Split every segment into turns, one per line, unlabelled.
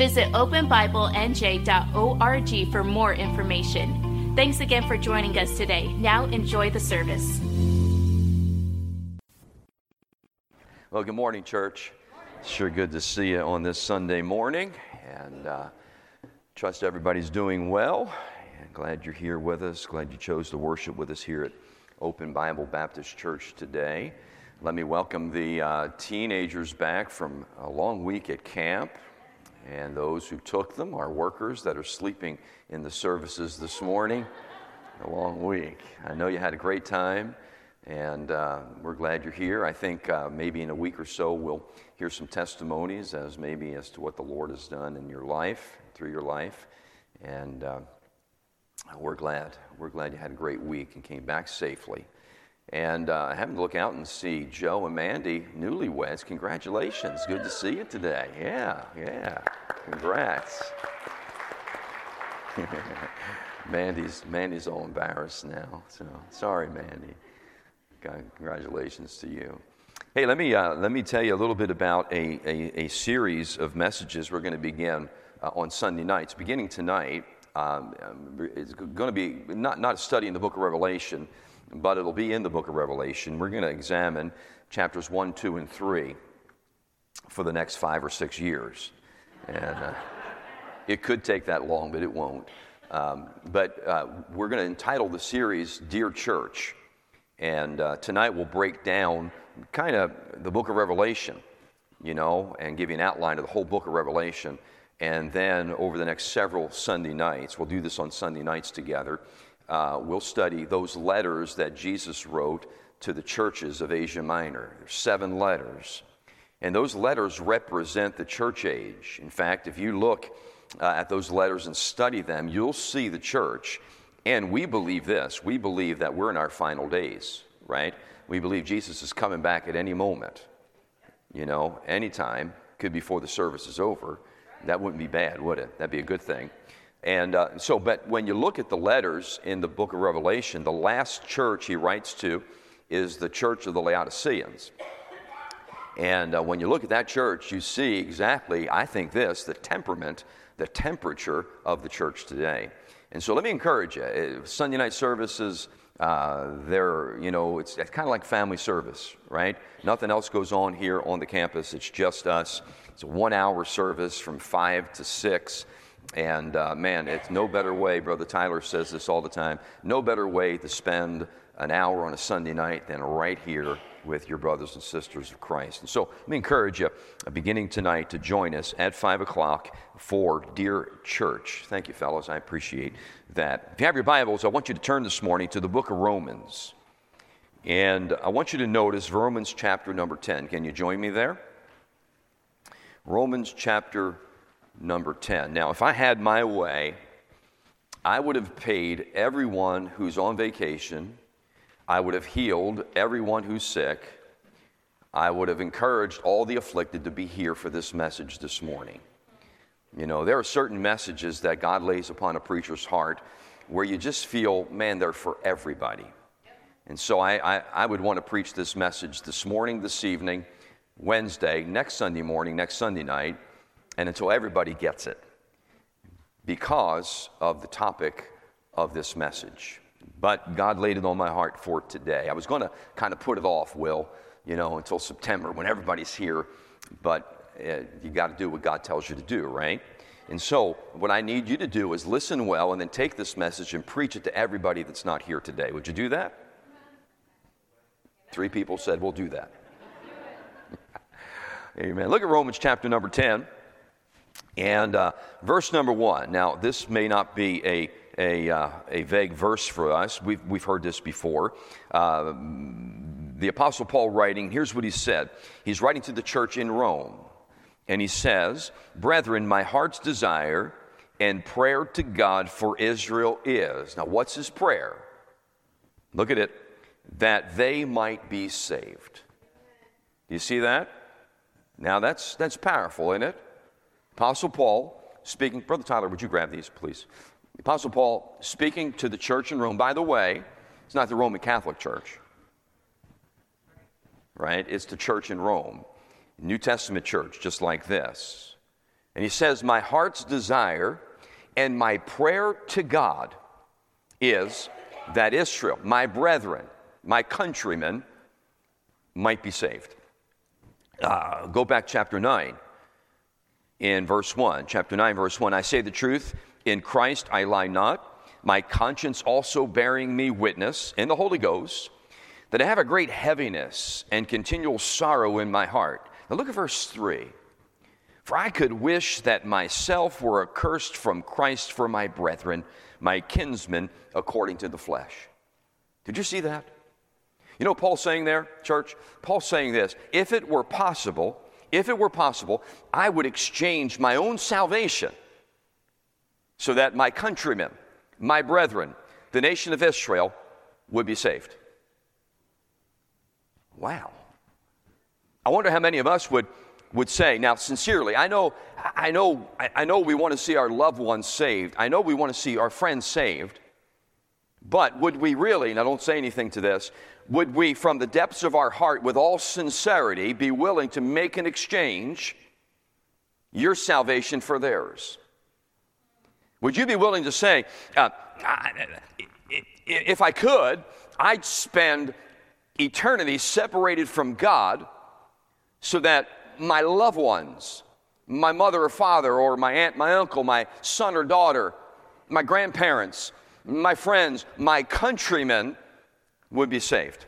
Visit openbiblenj.org for more information. Thanks again for joining us today. Now, enjoy the service.
Well, good morning, church. Sure good to see you on this Sunday morning, and uh, trust everybody's doing well. And glad you're here with us. Glad you chose to worship with us here at Open Bible Baptist Church today. Let me welcome the uh, teenagers back from a long week at camp and those who took them, are workers that are sleeping in the services this morning. A long week. I know you had a great time, and uh, we're glad you're here. I think uh, maybe in a week or so we'll hear some testimonies as maybe as to what the Lord has done in your life, through your life, and uh, we're glad. We're glad you had a great week and came back safely. And uh, I happened to look out and see Joe and Mandy, newlyweds. Congratulations. Good to see you today. Yeah, yeah. Congrats. Mandy's, Mandy's all embarrassed now. So sorry, Mandy. Congratulations to you. Hey, let me, uh, let me tell you a little bit about a, a, a series of messages we're going to begin uh, on Sunday nights. Beginning tonight, um, it's going to be not, not a study in the book of Revelation but it'll be in the book of Revelation. We're going to examine chapters 1, 2, and 3 for the next five or six years. And uh, it could take that long, but it won't. Um, but uh, we're going to entitle the series Dear Church. And uh, tonight we'll break down kind of the book of Revelation, you know, and give you an outline of the whole book of Revelation. And then over the next several Sunday nights, we'll do this on Sunday nights together uh, we'll study those letters that Jesus wrote to the churches of Asia Minor. There's seven letters. And those letters represent the church age. In fact, if you look uh, at those letters and study them, you'll see the church. And we believe this we believe that we're in our final days, right? We believe Jesus is coming back at any moment, you know, anytime, could be before the service is over. That wouldn't be bad, would it? That'd be a good thing. And uh, so, but when you look at the letters in the book of Revelation, the last church he writes to is the church of the Laodiceans. And uh, when you look at that church, you see exactly, I think, this the temperament, the temperature of the church today. And so let me encourage you uh, Sunday night services, uh, they're, you know, it's, it's kind of like family service, right? Nothing else goes on here on the campus, it's just us. It's a one hour service from 5 to 6. And uh, man, it's no better way, Brother Tyler says this all the time, no better way to spend an hour on a Sunday night than right here with your brothers and sisters of Christ. And so let me encourage you, uh, beginning tonight, to join us at 5 o'clock for Dear Church. Thank you, fellows. I appreciate that. If you have your Bibles, I want you to turn this morning to the book of Romans. And I want you to notice Romans chapter number 10. Can you join me there? Romans chapter number 10. Now, if I had my way, I would have paid everyone who's on vacation, I would have healed everyone who's sick, I would have encouraged all the afflicted to be here for this message this morning. You know, there are certain messages that God lays upon a preacher's heart where you just feel, man, they're for everybody. And so I, I, I would want to preach this message this morning, this evening, Wednesday, next Sunday morning, next Sunday night, and until everybody gets it because of the topic of this message. But God laid it on my heart for today. I was going to kind of put it off, Will, you know, until September when everybody's here, but uh, you got to do what God tells you to do, right? And so, what I need you to do is listen well and then take this message and preach it to everybody that's not here today. Would you do that? Three people said, We'll do that. Amen. Look at Romans chapter number 10. And uh, verse number one. Now, this may not be a, a, uh, a vague verse for us. We've, we've heard this before. Uh, the Apostle Paul writing, here's what he said. He's writing to the church in Rome. and he says, Brethren, my heart's desire and prayer to God for Israel is. Now, what's his prayer? Look at it that they might be saved. Do you see that? Now, that's, that's powerful, isn't it? Apostle Paul speaking, Brother Tyler, would you grab these, please? Apostle Paul speaking to the church in Rome. By the way, it's not the Roman Catholic Church, right? It's the church in Rome, New Testament church, just like this. And he says, My heart's desire and my prayer to God is that Israel, my brethren, my countrymen, might be saved. Uh, go back chapter 9 in verse 1. Chapter 9, verse 1. I say the truth, in Christ I lie not, my conscience also bearing me witness in the Holy Ghost, that I have a great heaviness and continual sorrow in my heart. Now look at verse 3. For I could wish that myself were accursed from Christ for my brethren, my kinsmen, according to the flesh. Did you see that? You know Paul's saying there, church? Paul's saying this if it were possible, if it were possible, I would exchange my own salvation so that my countrymen, my brethren, the nation of Israel would be saved. Wow. I wonder how many of us would, would say, now sincerely, I know, I know, I know we want to see our loved ones saved. I know we want to see our friends saved. But would we really, and I don't say anything to this, would we, from the depths of our heart, with all sincerity, be willing to make an exchange your salvation for theirs? Would you be willing to say, uh, if I could, I'd spend eternity separated from God so that my loved ones, my mother or father, or my aunt, my uncle, my son or daughter, my grandparents, my friends, my countrymen would be saved.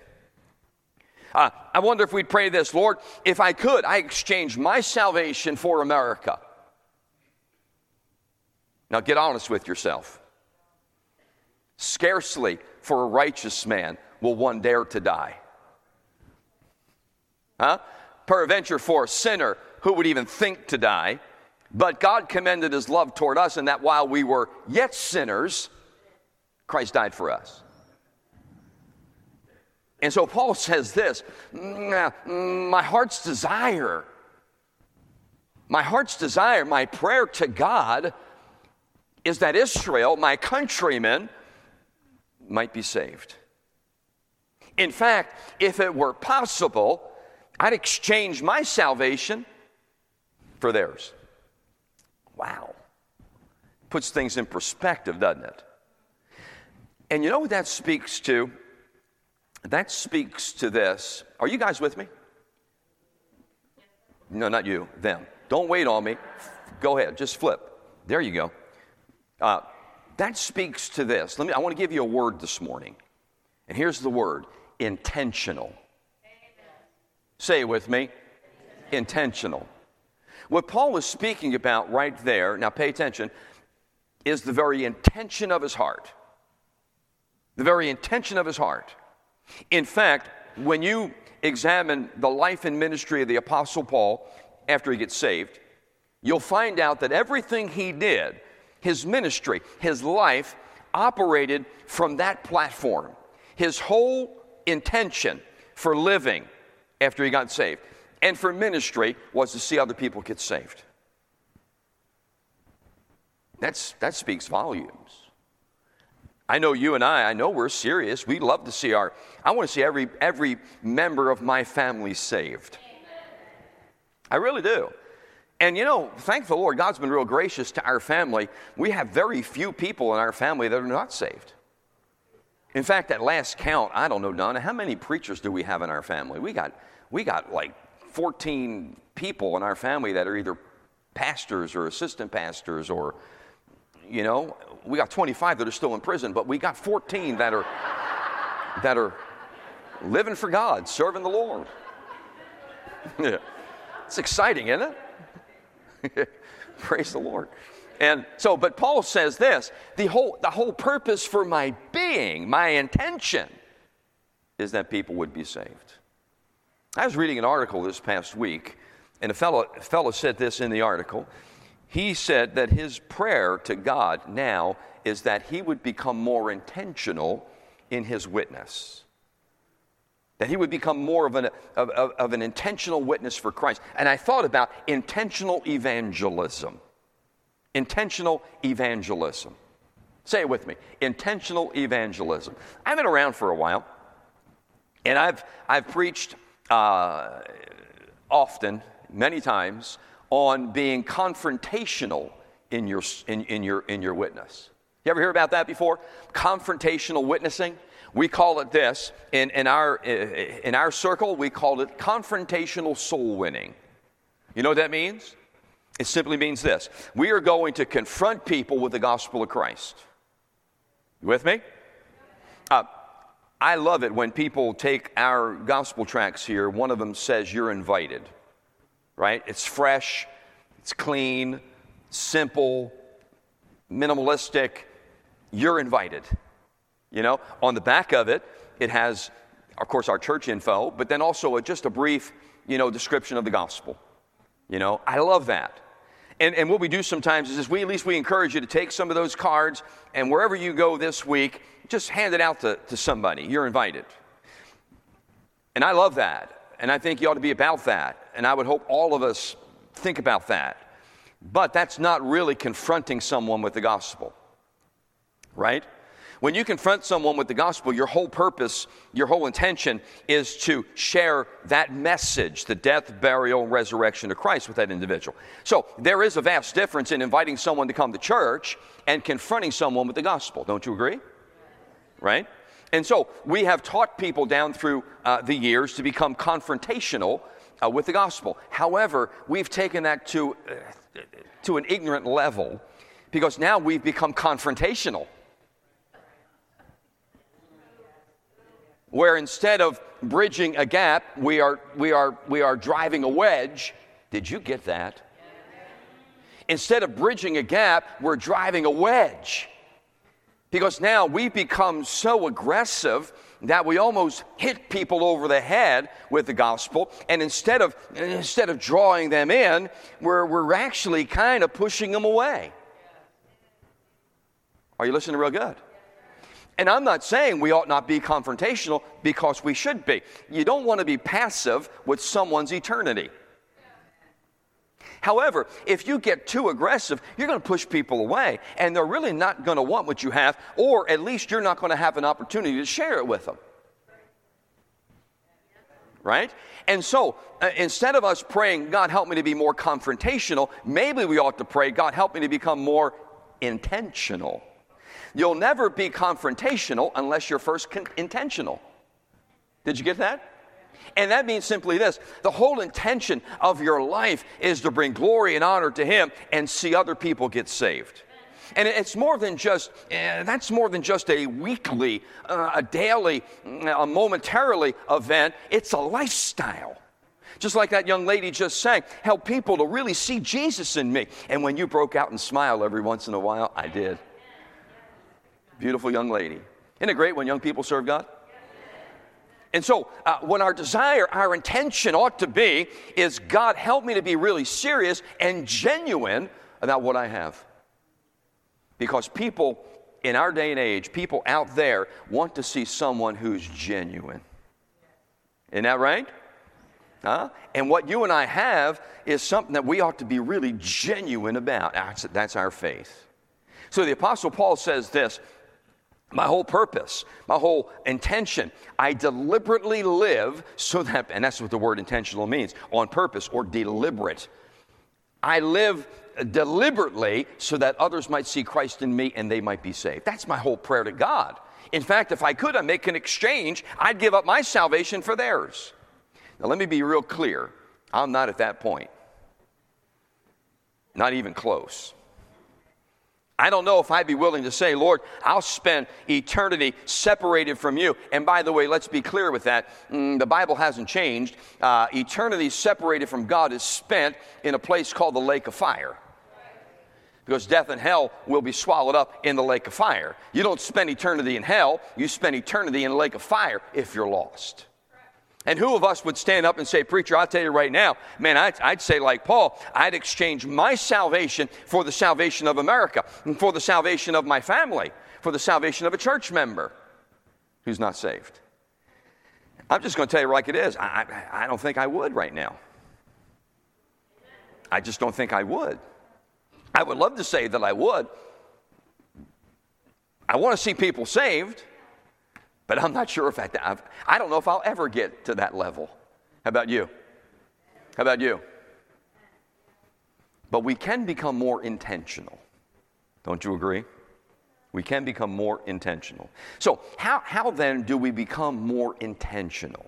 Uh, I wonder if we'd pray this Lord, if I could, I exchange my salvation for America. Now get honest with yourself. Scarcely for a righteous man will one dare to die. Huh? Peradventure for a sinner who would even think to die. But God commended his love toward us in that while we were yet sinners, Christ died for us. And so Paul says this my heart's desire, my heart's desire, my prayer to God is that Israel, my countrymen, might be saved. In fact, if it were possible, I'd exchange my salvation for theirs. Wow. Puts things in perspective, doesn't it? And you know what that speaks to? That speaks to this. Are you guys with me? No, not you, them. Don't wait on me. Go ahead, just flip. There you go. Uh, that speaks to this. Let me, I want to give you a word this morning. And here's the word intentional. Say it with me intentional. What Paul is speaking about right there, now pay attention, is the very intention of his heart the very intention of his heart. In fact, when you examine the life and ministry of the Apostle Paul after he gets saved, you'll find out that everything he did, his ministry, his life, operated from that platform. His whole intention for living after he got saved and for ministry was to see other people get saved. That's, that speaks volumes. I know you and I, I know we're serious. We love to see our, I want to see every, every member of my family saved. I really do. And you know, thank the Lord, God's been real gracious to our family. We have very few people in our family that are not saved. In fact, at last count, I don't know, Donna, how many preachers do we have in our family? We got, we got like 14 people in our family that are either pastors or assistant pastors or you know, we got 25 that are still in prison, but we got 14 that are that are living for God, serving the Lord. yeah. It's exciting, isn't it? Praise the Lord. And so, but Paul says this the whole, the whole purpose for my being, my intention, is that people would be saved. I was reading an article this past week And a fellow, a fellow said this in the article. He said that his prayer to God now is that he would become more intentional in his witness. That he would become more of an, of, of, of an intentional witness for Christ. And I thought about intentional evangelism. Intentional evangelism. Say it with me intentional evangelism. I've been around for a while, and I've, I've preached uh, often, many times, on being confrontational in your, in, in, your, in your witness. You ever hear about that before? Confrontational witnessing. We call it this in, in, our, in our circle, we call it confrontational soul winning. You know what that means? It simply means this we are going to confront people with the gospel of Christ. You with me? Uh, I love it when people take our gospel tracts here. One of them says, You're invited, right? It's fresh, it's clean, simple, minimalistic. You're invited. You know, on the back of it, it has, of course, our church info, but then also a, just a brief, you know, description of the gospel. You know, I love that. And, and what we do sometimes is, is we at least we encourage you to take some of those cards and wherever you go this week, just hand it out to, to somebody. You're invited. And I love that. And I think you ought to be about that. And I would hope all of us think about that. But that's not really confronting someone with the gospel, right? When you confront someone with the gospel, your whole purpose, your whole intention is to share that message, the death, burial, and resurrection of Christ with that individual. So there is a vast difference in inviting someone to come to church and confronting someone with the gospel. Don't you agree? Right? And so we have taught people down through uh, the years to become confrontational uh, with the gospel. However, we've taken that to, uh, to an ignorant level because now we've become confrontational. where instead of bridging a gap, we are, we are, we are driving a wedge. Did you get that? Instead of bridging a gap, we're driving a wedge. Because now we've become so aggressive that we almost hit people over the head with the gospel. And instead of, instead of drawing them in, we're, we're actually kind of pushing them away. Are you listening real good? And I'm not saying we ought not be confrontational because we should be. You don't want to be passive with someone's eternity. However, if you get too aggressive, you're going to push people away, and they're really not going to want what you have, or at least you're not going to have an opportunity to share it with them. Right? And so, uh, instead of us praying, God, help me to be more confrontational, maybe we ought to pray, God, help me to become more intentional. You'll never be confrontational unless you're first con- intentional. Did you get that? And that means simply this the whole intention of your life is to bring glory and honor to Him and see other people get saved. And it's more than just, uh, that's more than just a weekly, uh, a daily, a momentarily event. It's a lifestyle. Just like that young lady just sang, help people to really see Jesus in me. And when you broke out and smiled every once in a while, I did. Beautiful young lady. Isn't it great when young people serve God? And so, uh, when our desire, our intention ought to be, is God, help me to be really serious and genuine about what I have. Because people in our day and age, people out there want to see someone who's genuine. Isn't that right? Huh? And what you and I have is something that we ought to be really genuine about. That's, that's our faith. So the Apostle Paul says this my whole purpose, my whole intention. I deliberately live so that, and that's what the word intentional means, on purpose or deliberate. I live uh, deliberately so that others might see Christ in me and they might be saved. That's my whole prayer to God. In fact, if I could, I'd make an exchange. I'd give up my salvation for theirs. Now, let me be real clear. I'm not at that point. Not even close. I don't know if I'd be willing to say, Lord, I'll spend eternity separated from you. And by the way, let's be clear with that. Mm, the Bible hasn't changed. Uh, eternity separated from God is spent in a place called the lake of fire. Because death and hell will be swallowed up in the lake of fire. You don't spend eternity in hell, you spend eternity in the lake of fire if you're lost. And who of us would stand up and say, Preacher, I'll tell you right now, man, I'd, I'd, say, like Paul, I'd exchange my salvation for the salvation of America, and for the salvation of my family, for the salvation of a church member who's not saved. I'm just going to tell you like it is. I, I, I don't think I would right now. I just don't think I would. I would love to say that I would. I want to see people saved. But I'm not sure if I, I don't know if I'll ever get to that level. How about you? How about you? But we can become more intentional. Don't you agree? We can become more intentional. So, how, how then do we become more intentional?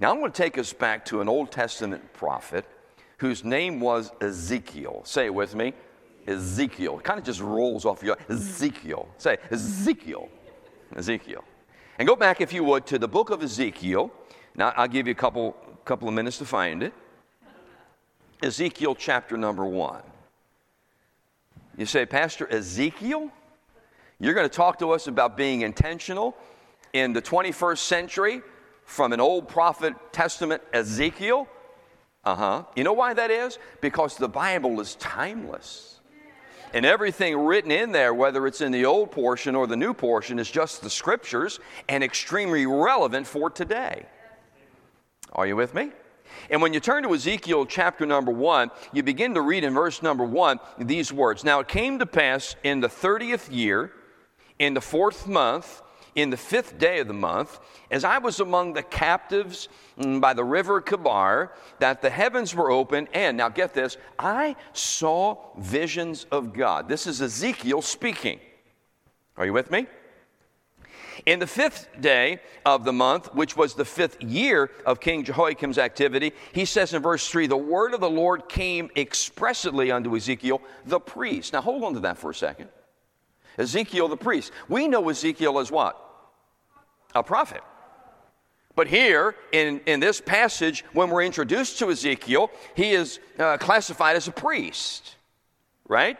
Now, I'm going to take us back to an Old Testament prophet whose name was Ezekiel. Say it with me Ezekiel. It kind of just rolls off your Ezekiel. Say Ezekiel. Ezekiel. And go back, if you would, to the book of Ezekiel. Now, I'll give you a couple, couple of minutes to find it. Ezekiel chapter number one. You say, Pastor Ezekiel? You're going to talk to us about being intentional in the 21st century from an old prophet testament, Ezekiel? Uh huh. You know why that is? Because the Bible is timeless. And everything written in there, whether it's in the old portion or the new portion, is just the scriptures and extremely relevant for today. Are you with me? And when you turn to Ezekiel chapter number one, you begin to read in verse number one these words Now it came to pass in the 30th year, in the fourth month, in the fifth day of the month, as I was among the captives mm, by the river Chebar, that the heavens were open, and now get this, I saw visions of God. This is Ezekiel speaking. Are you with me? In the fifth day of the month, which was the fifth year of King Jehoiakim's activity, he says in verse 3 the word of the Lord came expressly unto Ezekiel the priest. Now hold on to that for a second. Ezekiel the priest. We know Ezekiel as what? A prophet. But here, in, in this passage, when we're introduced to Ezekiel, he is uh, classified as a priest, right?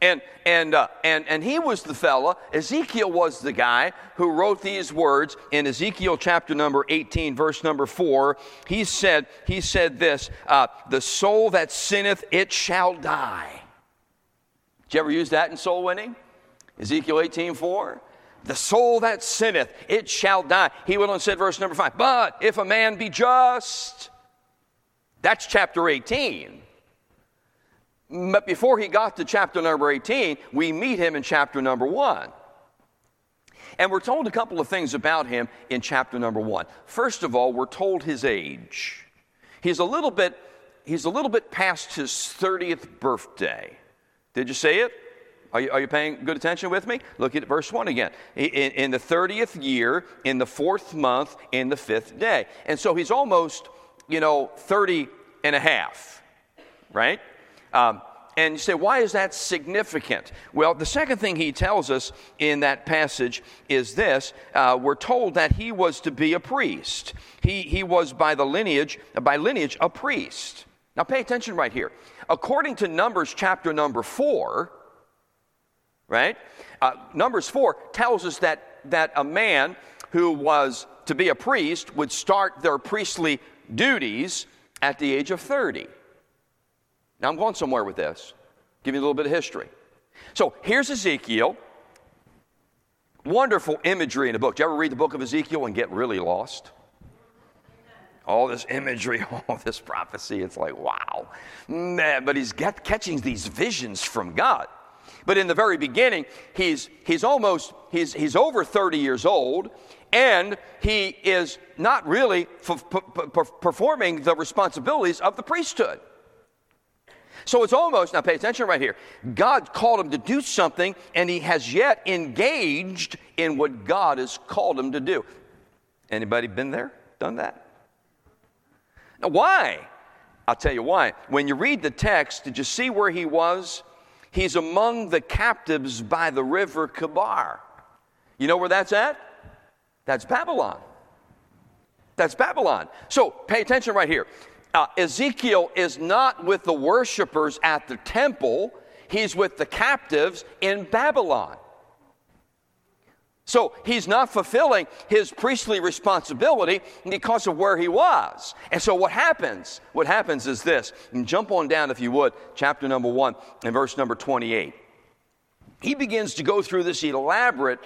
And, and, uh, and, and he was the fella, Ezekiel was the guy who wrote these words in Ezekiel chapter number 18, verse number 4. He said, he said this uh, The soul that sinneth, it shall die. Did you ever use that in soul winning? Ezekiel 18, 4. The soul that sinneth, it shall die. He on and said, verse number five, but if a man be just, that's chapter 18. But before he got to chapter number 18, we meet him in chapter number one. And we're told a couple of things about him in chapter number one. First of all, we're told his age. He's a little bit, he's a little bit past his 30th birthday. Did you say it? Are you, are you, paying good attention with me? Look at verse 1 again. In, in, the 30th year, in the fourth month, in the fifth day. And so he's almost, you know, 30 and a half, right? Um, and you say, why is that significant? Well, the second thing he tells us in that passage is this uh, we're told that he was to be a priest. He, he was by the lineage, by lineage, a priest. Now pay attention right here. According to Numbers chapter number 4, right? Uh, Numbers 4 tells us that, that a man who was to be a priest would start their priestly duties at the age of 30. Now, I'm going somewhere with this. Give you a little bit of history. So here's Ezekiel. Wonderful imagery in the book. Do you ever read the book of Ezekiel and get really lost? All this imagery, all this prophecy, it's like, wow. Man, but he's get, catching these visions from God. But in the very beginning, he's, he's almost, he's, he's over 30 years old, and he is not really performing the responsibilities of the priesthood. So it's almost, now pay attention right here. God called him to do something, and he has yet engaged in what God has called him to do. Anybody been there, done that? Now, why? I'll tell you why. When you read the text, did you see where he was? He's among the captives by the river Chebar. You know where that's at? That's Babylon. That's Babylon. So pay attention right here. Uh, Ezekiel is not with the worshipers at the temple, he's with the captives in Babylon. So he's not fulfilling his priestly responsibility because of where he was. And so what happens? What happens is this. Jump on down, if you would, chapter number one and verse number 28. He begins to go through this elaborate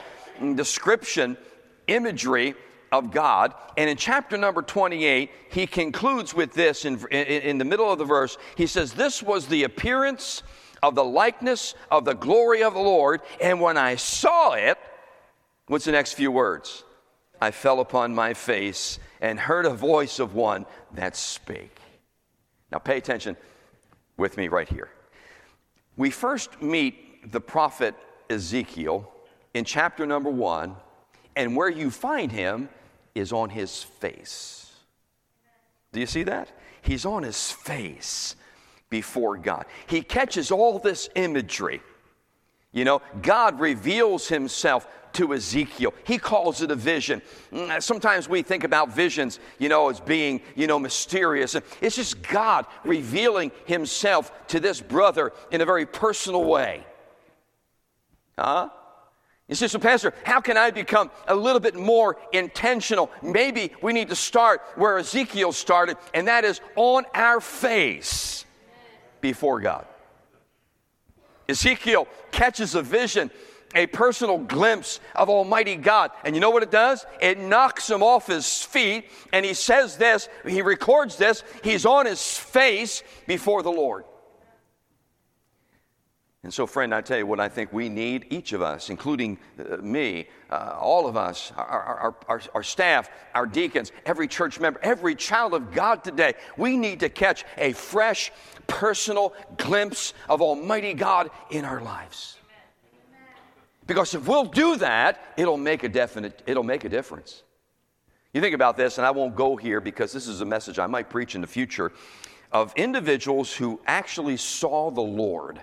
description, imagery of God. And in chapter number 28, he concludes with this in, in, in the middle of the verse. He says, This was the appearance of the likeness of the glory of the Lord. And when I saw it, What's the next few words? I fell upon my face and heard a voice of one that spake. Now, pay attention with me right here. We first meet the prophet Ezekiel in chapter number one, and where you find him is on his face. Do you see that? He's on his face before God. He catches all this imagery. You know, God reveals himself to Ezekiel. He calls it a vision. Mm, sometimes we think about visions, you know, as being, you know, mysterious. It's just God revealing himself to this brother in a very personal way. Huh? You say, so Pastor, how can I become a little bit more intentional? Maybe we need to start where Ezekiel started, and that is on our face before God. Ezekiel catches a vision a personal glimpse of Almighty God. And you know what it does? It knocks him off his feet, and he says this, he records this, he's on his face before the Lord. And so, friend, I tell you what I think we need, each of us, including uh, me, uh, all of us, our, our, our, our, staff, our deacons, every church member, every child of God today, we need to catch a fresh, personal glimpse of Almighty God in our lives. Because if we'll do that, it'll make a definite, it'll make a difference. You think about this, and I won't go here because this is a message I might preach in the future of individuals who actually saw the Lord.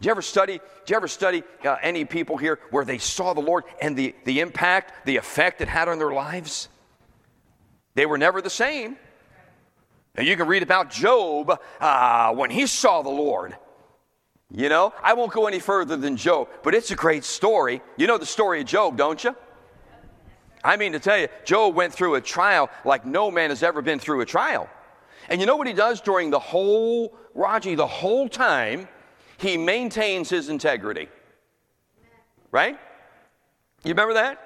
Did you ever study? Did you ever study uh, any people here where they saw the Lord and the, the impact, the effect it had on their lives? They were never the same. And you can read about Job uh, when he saw the Lord. You know, I won't go any further than Job, but it's a great story. You know the story of Job, don't you? I mean, to tell you, Job went through a trial like no man has ever been through a trial. And you know what he does during the whole, Raji, the whole time? He maintains his integrity. Right? You remember that?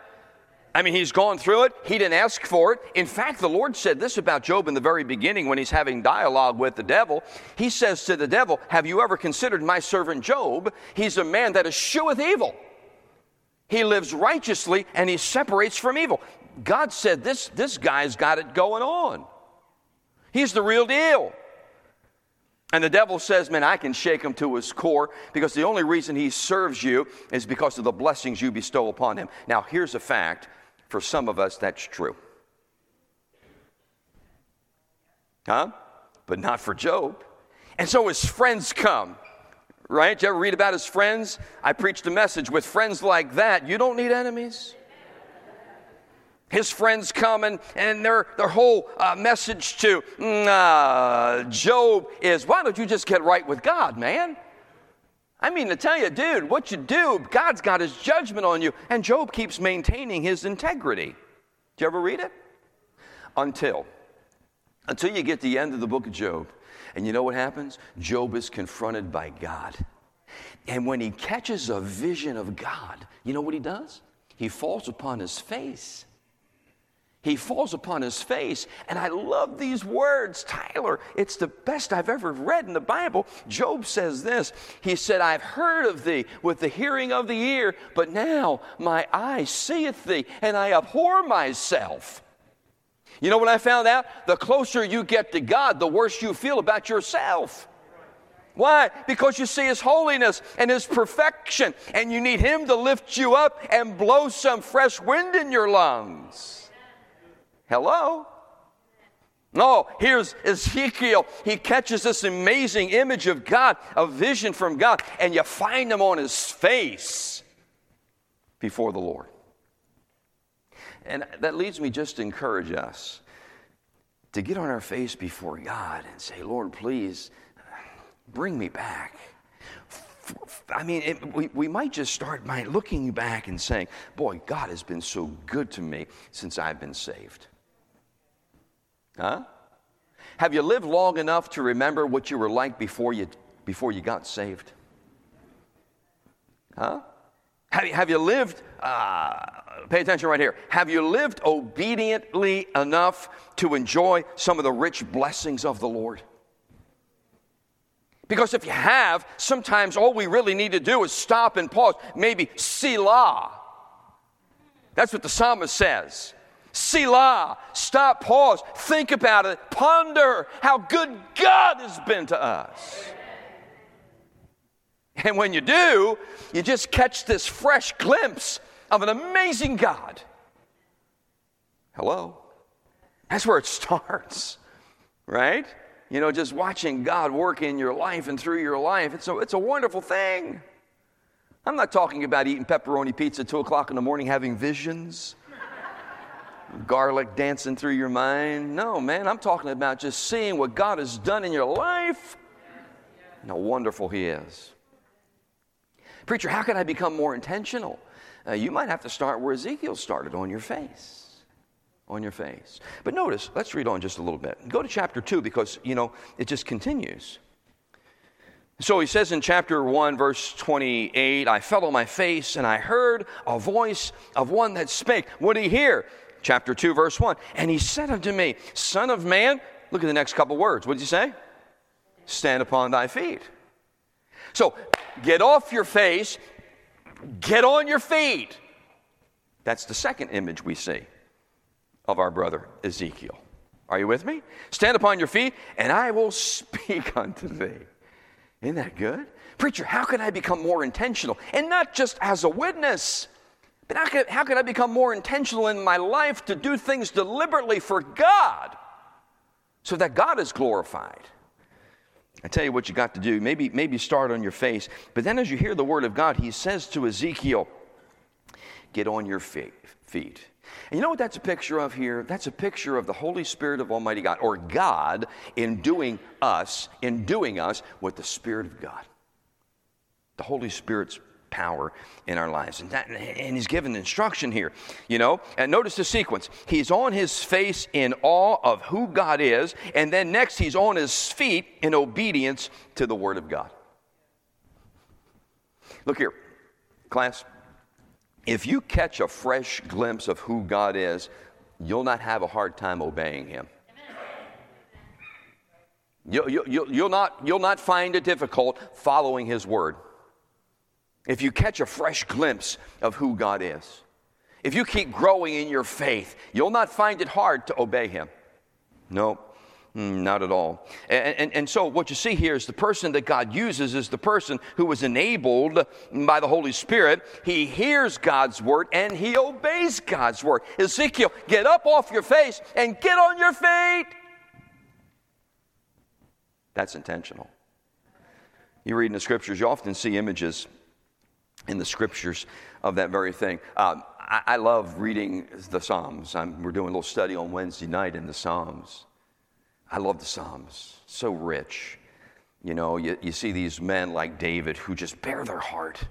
I mean, he's gone through it. He didn't ask for it. In fact, the Lord said this about Job in the very beginning when he's having dialogue with the devil. He says to the devil, Have you ever considered my servant Job? He's a man that escheweth evil. He lives righteously and he separates from evil. God said, This, this guy's got it going on. He's the real deal. And the devil says, Man, I can shake him to his core because the only reason he serves you is because of the blessings you bestow upon him. Now, here's a fact for some of us, that's true. Huh? But not for Job. And so his friends come, right? You ever read about his friends? I preached a message with friends like that. You don't need enemies. His friends come and, and their, their whole uh, message to mm, uh, Job is why don't you just get right with God, man? I mean, to tell you, dude, what you do, God's got his judgment on you. And Job keeps maintaining his integrity. Did you ever read it? Until. Until you get to the end of the book of Job. And you know what happens? Job is confronted by God. And when he catches a vision of God, you know what he does? He falls upon his face he falls upon his face. And I love these words, Tyler. It's the best I've ever read in the Bible. Job says this He said, I've heard of thee with the hearing of the ear, but now my eye seeth thee, and I abhor myself. You know what I found out? The closer you get to God, the worse you feel about yourself. Why? Because you see His holiness and His perfection, and you need Him to lift you up and blow some fresh wind in your lungs. Hello? No, here's Ezekiel. He catches this amazing image of God, a vision from God, and you find him on his face before the Lord. And that leads me just to encourage us to get on our face before God and say, Lord, please bring me back. I mean, it, we, we might just start by looking back and saying, Boy, God has been so good to me since I've been saved. Huh? Have you lived long enough to remember what you were like before you, before you got saved? Huh? Have you, have you lived, uh, pay attention right here, have you lived obediently enough to enjoy some of the rich blessings of the Lord? Because if you have, sometimes all we really need to do is stop and pause, maybe Selah. That's what the psalmist says. Selah, stop, pause, think about it, ponder how good God has been to us. And when you do, you just catch this fresh glimpse of an amazing God. Hello? That's where it starts, right? You know, just watching God work in your life and through your life. It's a, it's a wonderful thing. I'm not talking about eating pepperoni pizza at 2 o'clock in the morning, having visions, garlic dancing through your mind. No, man, I'm talking about just seeing what God has done in your life and how wonderful He is. Preacher, how can I become more intentional? Uh, you might have to start where Ezekiel started on your face. On your face. But notice, let's read on just a little bit. Go to chapter 2 because, you know, it just continues. So he says in chapter 1, verse 28, I fell on my face and I heard a voice of one that spake. What did he hear? Chapter 2, verse 1. And he said unto me, Son of man, look at the next couple words. What did he say? Stand upon thy feet. So get off your face, get on your feet. That's the second image we see of our brother Ezekiel. Are you with me? Stand upon your feet, and I will speak unto thee. Isn't that good? Preacher, how can I become more intentional? And not just as a witness, but how can, how can I become more intentional in my life to do things deliberately for God so that God is glorified? I tell you what you got to do. Maybe, maybe start on your face. But then as you hear the word of God, he says to Ezekiel, Get on your feet. And you know what that's a picture of here? That's a picture of the Holy Spirit of Almighty God, or God in doing us, in doing us with the Spirit of God. The Holy Spirit's power in our lives. And, that, and he's given instruction here, you know. And notice the sequence. He's on his face in awe of who God is, and then next he's on his feet in obedience to the Word of God. Look here, class. If you catch a fresh glimpse of who God is, you'll not have a hard time obeying Him. You'll, you'll, you'll, not, you'll not find it difficult following His Word if you catch a fresh glimpse of who God is, if you keep growing in your faith, you'll not find it hard to obey Him. No, mm, not at all. And, and, and, so, what you see here is the person that God uses is the person who was enabled by the Holy Spirit. He hears God's word and he obeys God's word. Ezekiel, get up off your face and get on your feet. That's intentional. You read in the scriptures, you often see images in the scriptures of that very thing. Um, I, I, love reading the Psalms. I'm, we're doing a little study on Wednesday night in the Psalms. I love the Psalms, so rich. You know, you, you see these men like David who just bare their heart.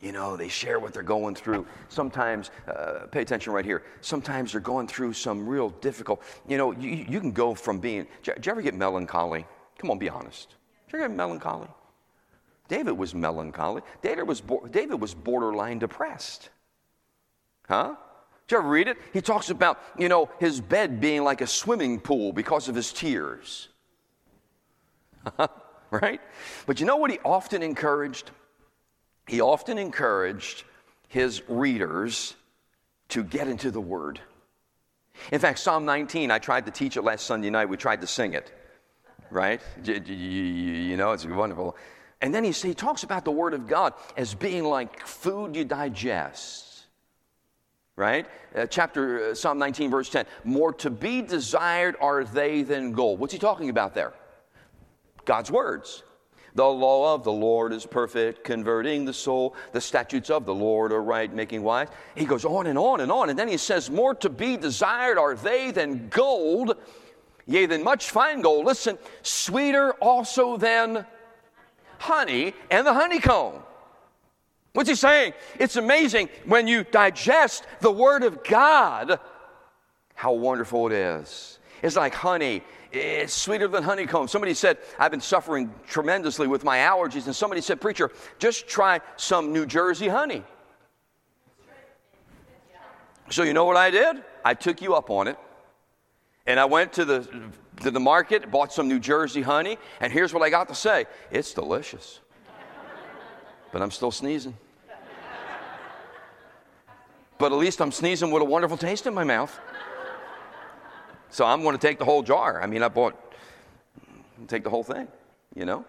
You know, they share what they're going through. Sometimes, uh, pay attention right here. Sometimes they're going through some real difficult. You know, you, you can go from being. Do you ever get melancholy? Come on, be honest. Did you ever get melancholy? David was melancholy. David was, David was borderline depressed. Huh? Did you ever read it? He talks about, you know, his bed being like a swimming pool because of his tears. right? But you know what he often encouraged? He often encouraged his readers to get into the Word. In fact, Psalm 19, I tried to teach it last Sunday night. We tried to sing it, right? You, you, you know, it's wonderful. And then he, he talks about the Word of God as being like food you digest. Right? Uh, chapter uh, Psalm 19, verse 10. More to be desired are they than gold. What's he talking about there? God's words. The law of the Lord is perfect, converting the soul. The statutes of the Lord are right, making wise. He goes on and on and on. And then he says, More to be desired are they than gold, yea, than much fine gold. Listen, sweeter also than honey and the honeycomb. What's he saying? It's amazing when you digest the Word of God, how wonderful it is. It's like honey. It's sweeter than honeycomb. Somebody said, I've been suffering tremendously with my allergies, and somebody said, Preacher, just try some New Jersey honey. So, you know what I did? I took you up on it. And I went to the, to the market, bought some New Jersey honey, and here's what I got to say it's delicious. but I'm still sneezing. But at least I'm sneezing with a wonderful taste in my mouth. So I'm going to take the whole jar. I mean, I bought, take the whole thing, you know?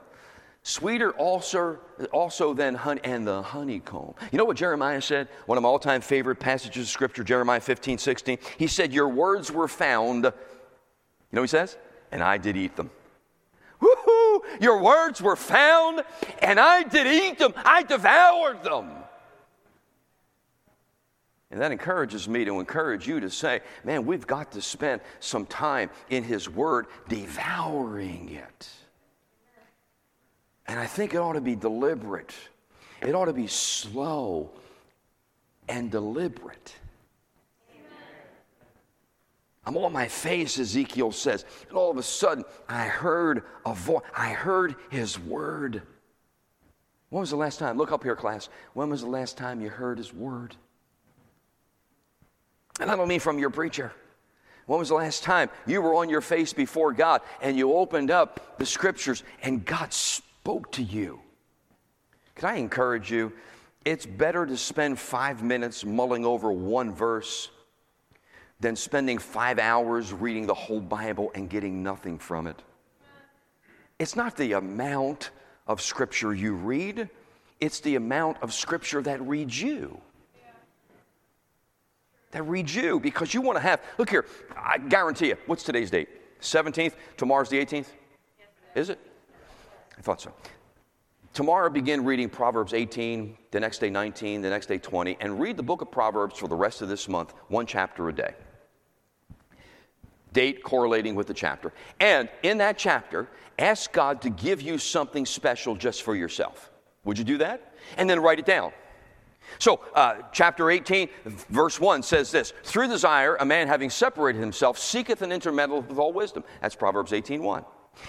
Sweeter also, also than honey, and the honeycomb. You know what Jeremiah said? One of my all time favorite passages of scripture, Jeremiah 15, 16. He said, Your words were found. You know what he says? And I did eat them. Woohoo! Your words were found, and I did eat them. I devoured them. And that encourages me to encourage you to say, man, we've got to spend some time in His Word devouring it. And I think it ought to be deliberate, it ought to be slow and deliberate. I'm on my face, Ezekiel says. And all of a sudden, I heard a voice. I heard his word. When was the last time? Look up here, class. When was the last time you heard his word? And I don't mean from your preacher. When was the last time you were on your face before God and you opened up the scriptures and God spoke to you? Can I encourage you? It's better to spend five minutes mulling over one verse than spending five hours reading the whole Bible and getting nothing from it. It's not the amount of scripture you read, it's the amount of scripture that reads you that reads you because you want to have. Look here, I guarantee you. What's today's date? 17th? Tomorrow's the 18th? Is it? I thought so. Tomorrow, begin reading Proverbs 18, the next day 19, the next day 20, and read the book of Proverbs for the rest of this month, one chapter a day. Date correlating with the chapter. And in that chapter, ask God to give you something special just for yourself. Would you do that? And then write it down. So, uh, chapter 18, verse 1 says this Through desire, a man having separated himself seeketh an intermeddle with all wisdom. That's Proverbs 18 1.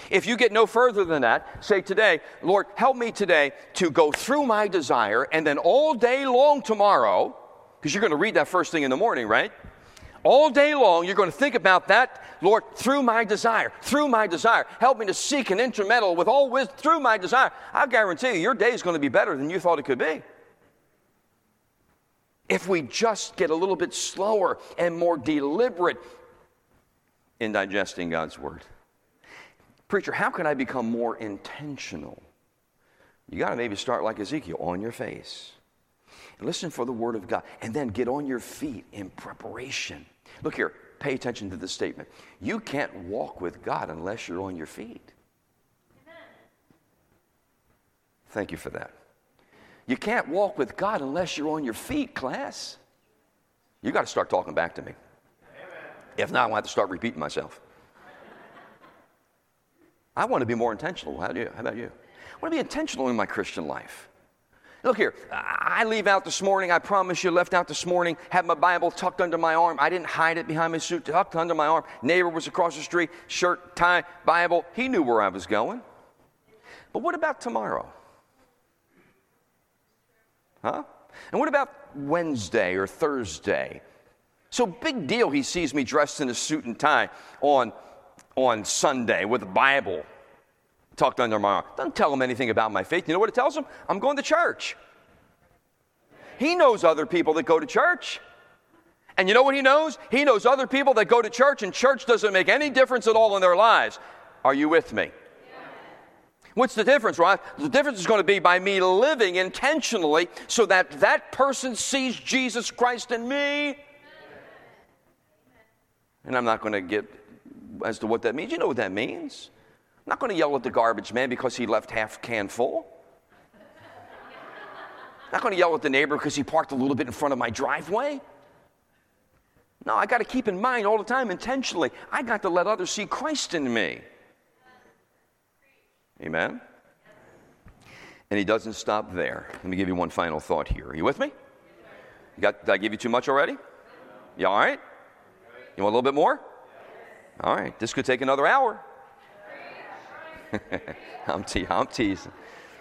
If you get no further than that, say today, Lord, help me today to go through my desire, and then all day long tomorrow, because you're going to read that first thing in the morning, right? All day long, you're going to think about that, Lord, through my desire, through my desire. Help me to seek an intermeddle with all wisdom through my desire. I guarantee you, your day is going to be better than you thought it could be if we just get a little bit slower and more deliberate in digesting God's Word. Preacher, how can I become more intentional? You got to maybe start like Ezekiel on your face. Listen for the Word of God, and then get on your feet in preparation. Look here, pay attention to this statement. You can't walk with God unless you're on your feet. Thank you for that. You can't walk with God unless you're on your feet, class. You got to start talking back to me. If not, I have to start repeating myself. I want to be more intentional. How, do you, how about you? I want to be intentional in my Christian life. Look here, I leave out this morning. I promise you, left out this morning, had my Bible tucked under my arm. I didn't hide it behind my suit, tucked under my arm. Neighbor was across the street, shirt, tie, Bible. He knew where I was going. But what about tomorrow? Huh? And what about Wednesday or Thursday? So, big deal, he sees me dressed in a suit and tie on, on Sunday with a Bible tucked under my arm. Doesn't tell him anything about my faith. You know what it tells him? I'm going to church. He knows other people that go to church. And you know what he knows? He knows other people that go to church, and church doesn't make any difference at all in their lives. Are you with me? What's the difference, right? The difference is going to be by me living intentionally so that that person sees Jesus Christ in me. And I'm not going to get as to what that means. You know what that means. Not going to yell at the garbage man because he left half can full. Not going to yell at the neighbor because he parked a little bit in front of my driveway. No, I got to keep in mind all the time intentionally. I got to let others see Christ in me. Amen? And he doesn't stop there. Let me give you one final thought here. Are you with me? You got, did I give you too much already? You all right? You want a little bit more? All right. This could take another hour. I'm, te- I'm teasing.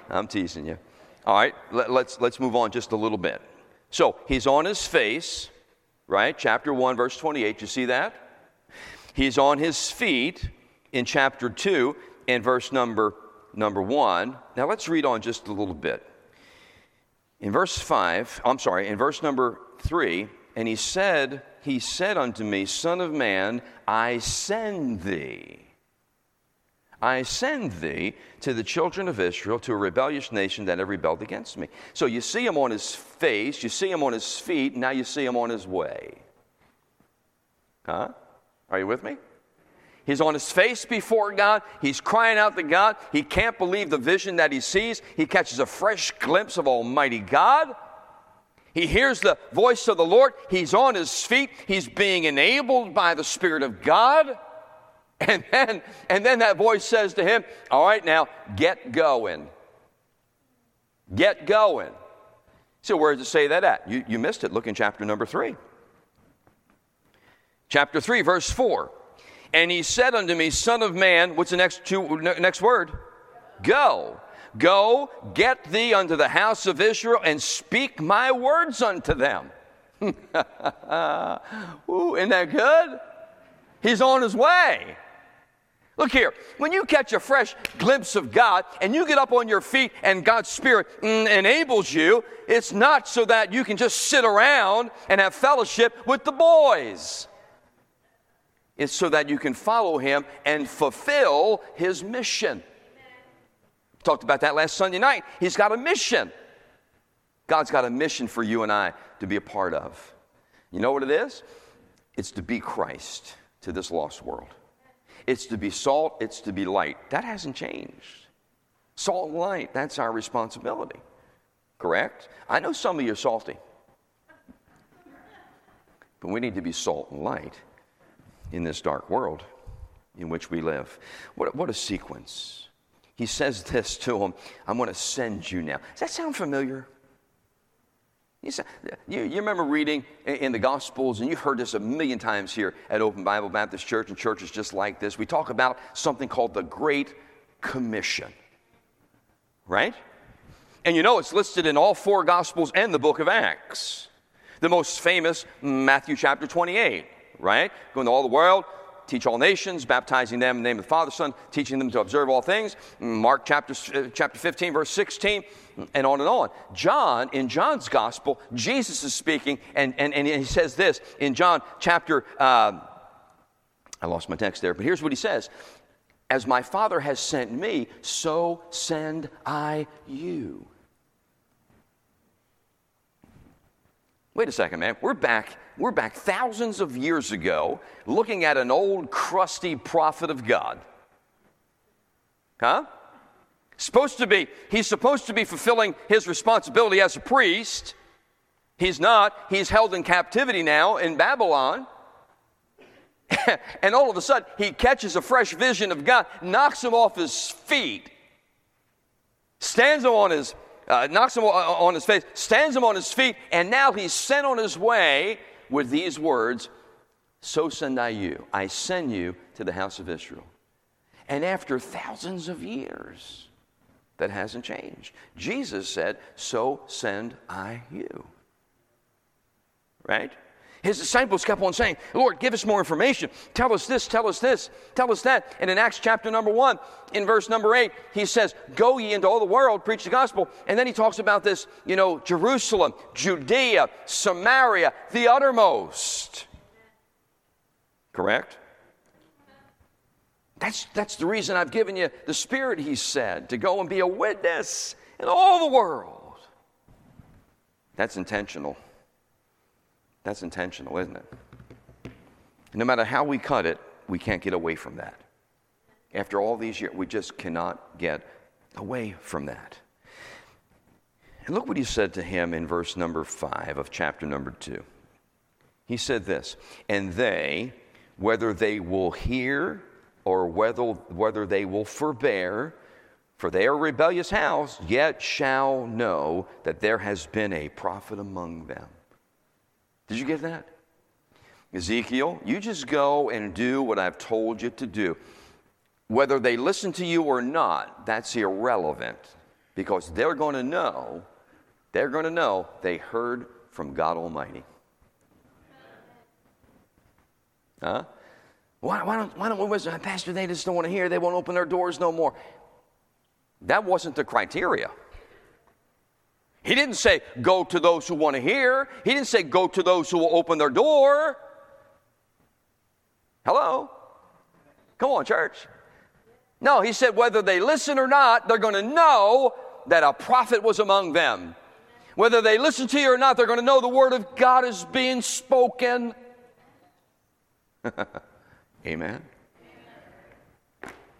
I'm teasing you. All right. Let, let's, let's move on just a little bit. So he's on his face, right? Chapter 1, verse 28. You see that? He's on his feet in chapter 2 and verse number number 1. Now let's read on just a little bit. In verse 5, I'm sorry, in verse number 3, and he said, he said unto me, Son of man, I send thee. I send thee to the children of Israel, to a rebellious nation that have rebelled against me. So you see him on his face, you see him on his feet, now you see him on his way. Huh? Are you with me? He's on his face before God. He's crying out to God. He can't believe the vision that he sees. He catches a fresh glimpse of Almighty God. He hears the voice of the Lord. He's on his feet. He's being enabled by the Spirit of God. And then, and then that voice says to him, All right, now get going. Get going. So, where does it say that at? You, you missed it. Look in chapter number three. Chapter 3, verse 4. And he said unto me, Son of man, what's the next, two, next word? Go. Go, get thee unto the house of Israel, and speak my words unto them. Ooh, isn't that good? He's on his way. Look here, when you catch a fresh glimpse of God and you get up on your feet and God's Spirit mm, enables you, it's not so that you can just sit around and have fellowship with the boys. It's so that you can follow Him and fulfill His mission. Talked about that last Sunday night. He's got a mission. God's got a mission for you and I to be a part of. You know what it is? It's to be Christ to this lost world. It's to be salt, it's to be light. That hasn't changed. Salt and light, that's our responsibility. Correct? I know some of you are salty. But we need to be salt and light in this dark world in which we live. What, what a sequence. He says this to him I'm going to send you now. Does that sound familiar? You, you, you, remember reading in the Gospels, and you've heard this a million times here at Open Bible Baptist Church and churches just like this. We talk about something called the Great Commission, right? And you know it's listed in all four Gospels and the book of Acts. The most famous, Matthew chapter 28, right? Go into all the world, teach all nations, baptizing them in the name of the Father, Son, teaching them to observe all things. Mark chapter, uh, chapter 15, verse 16, and on and on. John, in John's gospel, Jesus is speaking, and, and, and he says this in John chapter, uh, I lost my text there, but here's what he says As my Father has sent me, so send I you. Wait a second, man. We're back we're back thousands of years ago looking at an old, crusty prophet of God. Huh? Supposed to be, he's supposed to be fulfilling his responsibility as a priest. He's not. He's held in captivity now in Babylon. and all of a sudden, he catches a fresh vision of God, knocks him off his feet, stands him on his, uh, knocks him on his face, stands him on his feet, and now he's sent on his way with these words So send I you. I send you to the house of Israel. And after thousands of years, that hasn't changed. Jesus said, So send I you. Right? His disciples kept on saying, Lord, give us more information. Tell us this, tell us this, tell us that. And in Acts chapter number one, in verse number eight, he says, Go ye into all the world, preach the gospel. And then he talks about this, you know, Jerusalem, Judea, Samaria, the uttermost. Correct? That's, that's the reason I've given you the Spirit, he said, to go and be a witness in all the world. That's intentional. That's intentional, isn't it? No matter how we cut it, we can't get away from that. After all these years, we just cannot get away from that. And look what he said to him in verse number five of chapter number two. He said this, and they, whether they will hear or whether, whether they will forbear, For they are a rebellious house, yet shall know that there has been a prophet among them. Did you get that? Ezekiel, you just go and do what I've told you to do. Whether they listen to you or not, that's irrelevant because they're going to know, they're going to know they heard from God Almighty. Huh? Why, why, don't, why don't we, uh, Pastor, they just don't want to hear, they won't open their doors no more. That wasn't the criteria. He didn't say, go to those who want to hear. He didn't say, go to those who will open their door. Hello? Come on, church. No, he said, whether they listen or not, they're going to know that a prophet was among them. Whether they listen to you or not, they're going to know the word of God is being spoken. Amen.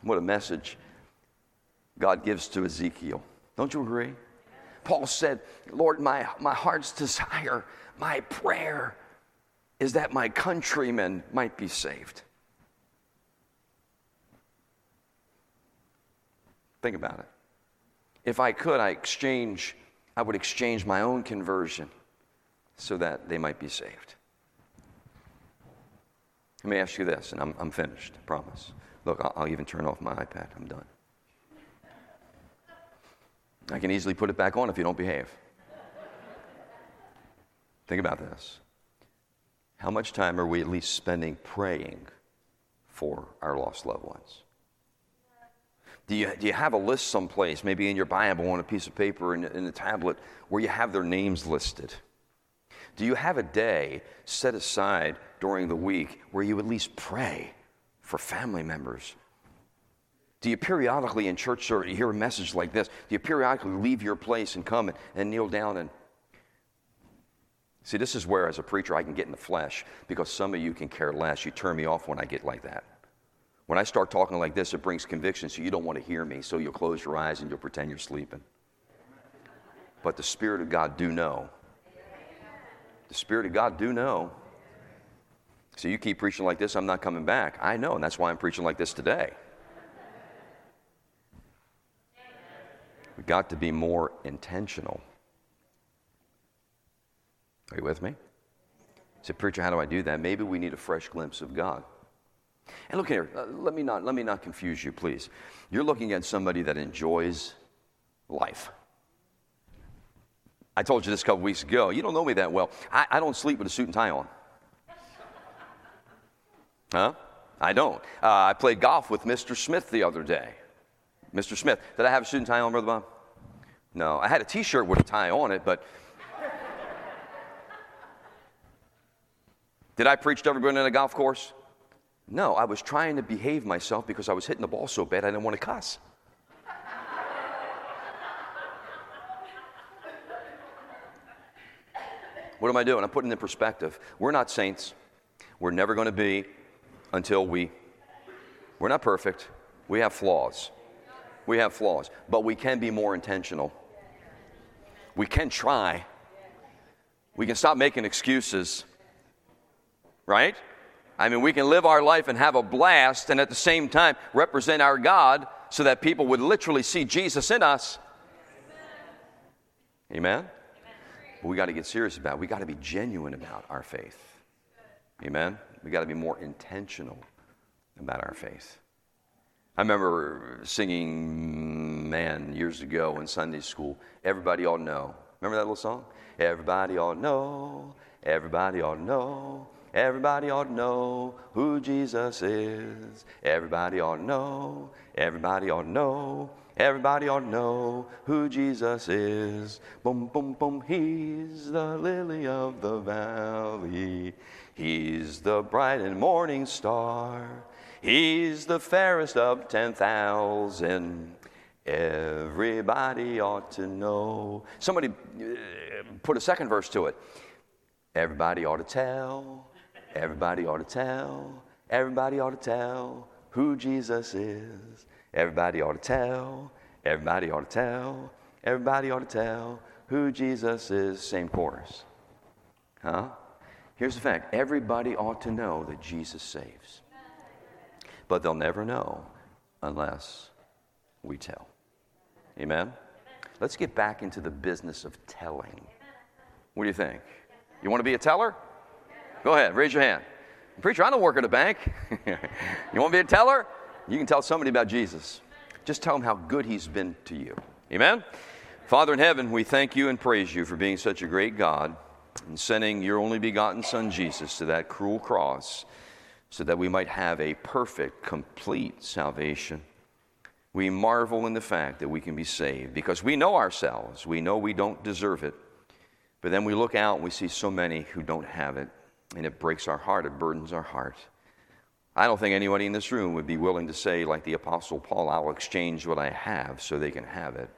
What a message God gives to Ezekiel. Don't you agree? Paul said, Lord, my, my heart's desire, my prayer is that my countrymen might be saved. Think about it. If I could, I exchange, I would exchange my own conversion so that they might be saved. Let me ask you this, and I'm, I'm finished, I promise. Look, I'll, I'll even turn off my iPad. I'm done. I can easily put it back on if you don't behave. Think about this. How much time are we at least spending praying for our lost loved ones? Do you, do you have a list someplace, maybe in your Bible on a piece of paper in, in a tablet, where you have their names listed? Do you have a day set aside during the week where you at least pray for family members? Do you periodically in church or you hear a message like this? Do you periodically leave your place and come and, and kneel down and See, this is where, as a preacher, I can get in the flesh because some of you can care less. You turn me off when I get like that. When I start talking like this, it brings conviction, so you don't want to hear me, so you'll close your eyes and you'll pretend you're sleeping. But the Spirit of God do know. The Spirit of God do know. So you keep preaching like this, I'm not coming back. I know, and that's why I'm preaching like this today. We've got to be more intentional. Are you with me? Say, preacher, how do I do that? Maybe we need a fresh glimpse of God. And look here, uh, let, me not, let me not confuse you, please. You're looking at somebody that enjoys life. I told you this a couple weeks ago. You don't know me that well. I, I don't sleep with a suit and tie on. Huh? I don't. Uh, I played golf with Mr. Smith the other day. Mr. Smith, did I have a suit and tie on, Brother Bob? No. I had a t shirt with a tie on it, but Did I preach to everybody in a golf course? No, I was trying to behave myself because I was hitting the ball so bad I didn't want to cuss. What am I doing? I'm putting it in perspective. We're not saints. We're never going to be until we. We're not perfect. We have flaws. We have flaws. But we can be more intentional. We can try. We can stop making excuses right? I mean, we can live our life and have a blast and at the same time represent our God so that people would literally see Jesus in us. Amen? But we got to get serious about it. We got to be genuine about our faith. Amen? We got to be more intentional about our faith. I remember singing, man, years ago in Sunday school, Everybody Ought to Know. Remember that little song? Everybody ought to know, everybody ought to know. Everybody ought to know who Jesus is. Everybody ought to know. Everybody ought to know. Everybody ought to know who Jesus is. Boom, boom, boom. He's the lily of the valley. He's the bright and morning star. He's the fairest of 10,000. Everybody ought to know. Somebody uh, put a second verse to it. Everybody ought to tell. Everybody ought to tell, everybody ought to tell who Jesus is. Everybody ought to tell, everybody ought to tell, everybody ought to tell who Jesus is. Same chorus. Huh? Here's the fact everybody ought to know that Jesus saves. But they'll never know unless we tell. Amen? Let's get back into the business of telling. What do you think? You want to be a teller? Go ahead, raise your hand. Preacher, I don't work at a bank. you want to be a teller? You can tell somebody about Jesus. Just tell them how good he's been to you. Amen? Father in heaven, we thank you and praise you for being such a great God and sending your only begotten Son, Jesus, to that cruel cross so that we might have a perfect, complete salvation. We marvel in the fact that we can be saved because we know ourselves. We know we don't deserve it. But then we look out and we see so many who don't have it, and it breaks our heart, it burdens our heart. I don't think anybody in this room would be willing to say, like the Apostle Paul, I'll exchange what I have so they can have it.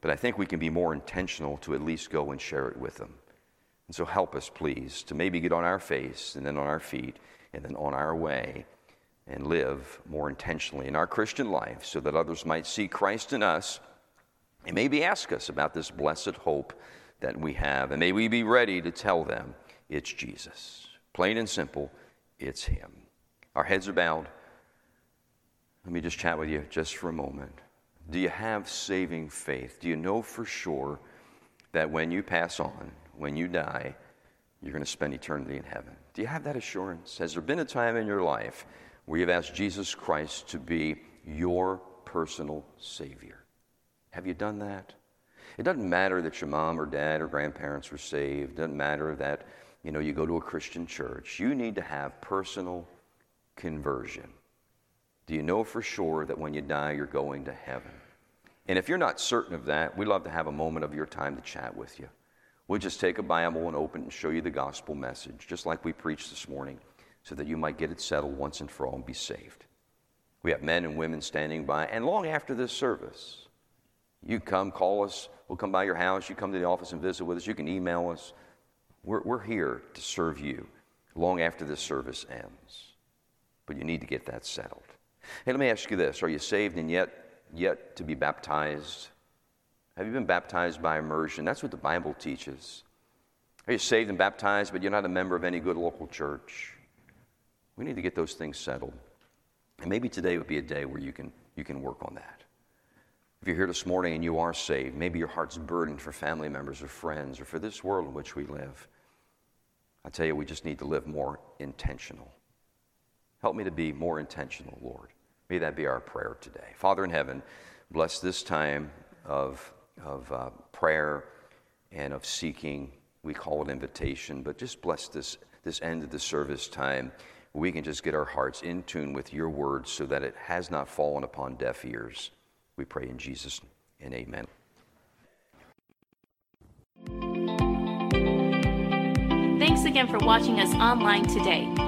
But I think we can be more intentional to at least go and share it with them. And so help us, please, to maybe get on our face and then on our feet and then on our way and live more intentionally in our Christian life so that others might see Christ in us and maybe ask us about this blessed hope that we have. And may we be ready to tell them it's Jesus. Plain and simple, it's Him. Our heads are bowed. Let me just chat with you just for a moment. Do you have saving faith? Do you know for sure that when you pass on, when you die, you're going to spend eternity in heaven? Do you have that assurance? Has there been a time in your life where you've asked Jesus Christ to be your personal Savior? Have you done that? It doesn't matter that your mom or dad or grandparents were saved. It doesn't matter that you know you go to a Christian church. You need to have personal conversion. Do you know for sure that when you die you're going to heaven? And if you're not certain of that, we'd love to have a moment of your time to chat with you. We'll just take a Bible and open and show you the gospel message, just like we preached this morning, so that you might get it settled once and for all and be saved. We have men and women standing by, and long after this service, you come, call us, we'll come by your house, you come to the office and visit with us, you can email us. We're, we're here to serve you long after this service ends. But you need to get that settled. Hey, let me ask you this Are you saved and yet, yet to be baptized? Have you been baptized by immersion? That's what the Bible teaches. Are you saved and baptized, but you're not a member of any good local church? We need to get those things settled. And maybe today would be a day where you can, you can work on that. If you're here this morning and you are saved, maybe your heart's burdened for family members or friends or for this world in which we live. I tell you, we just need to live more intentional. Help me to be more intentional, Lord. May that be our prayer today. Father in heaven, bless this time of of uh, prayer and of seeking. We call it invitation, but just bless this, this end of the service time. We can just get our hearts in tune with your words so that it has not fallen upon deaf ears. We pray in Jesus' and amen.
Thanks again for watching us online today.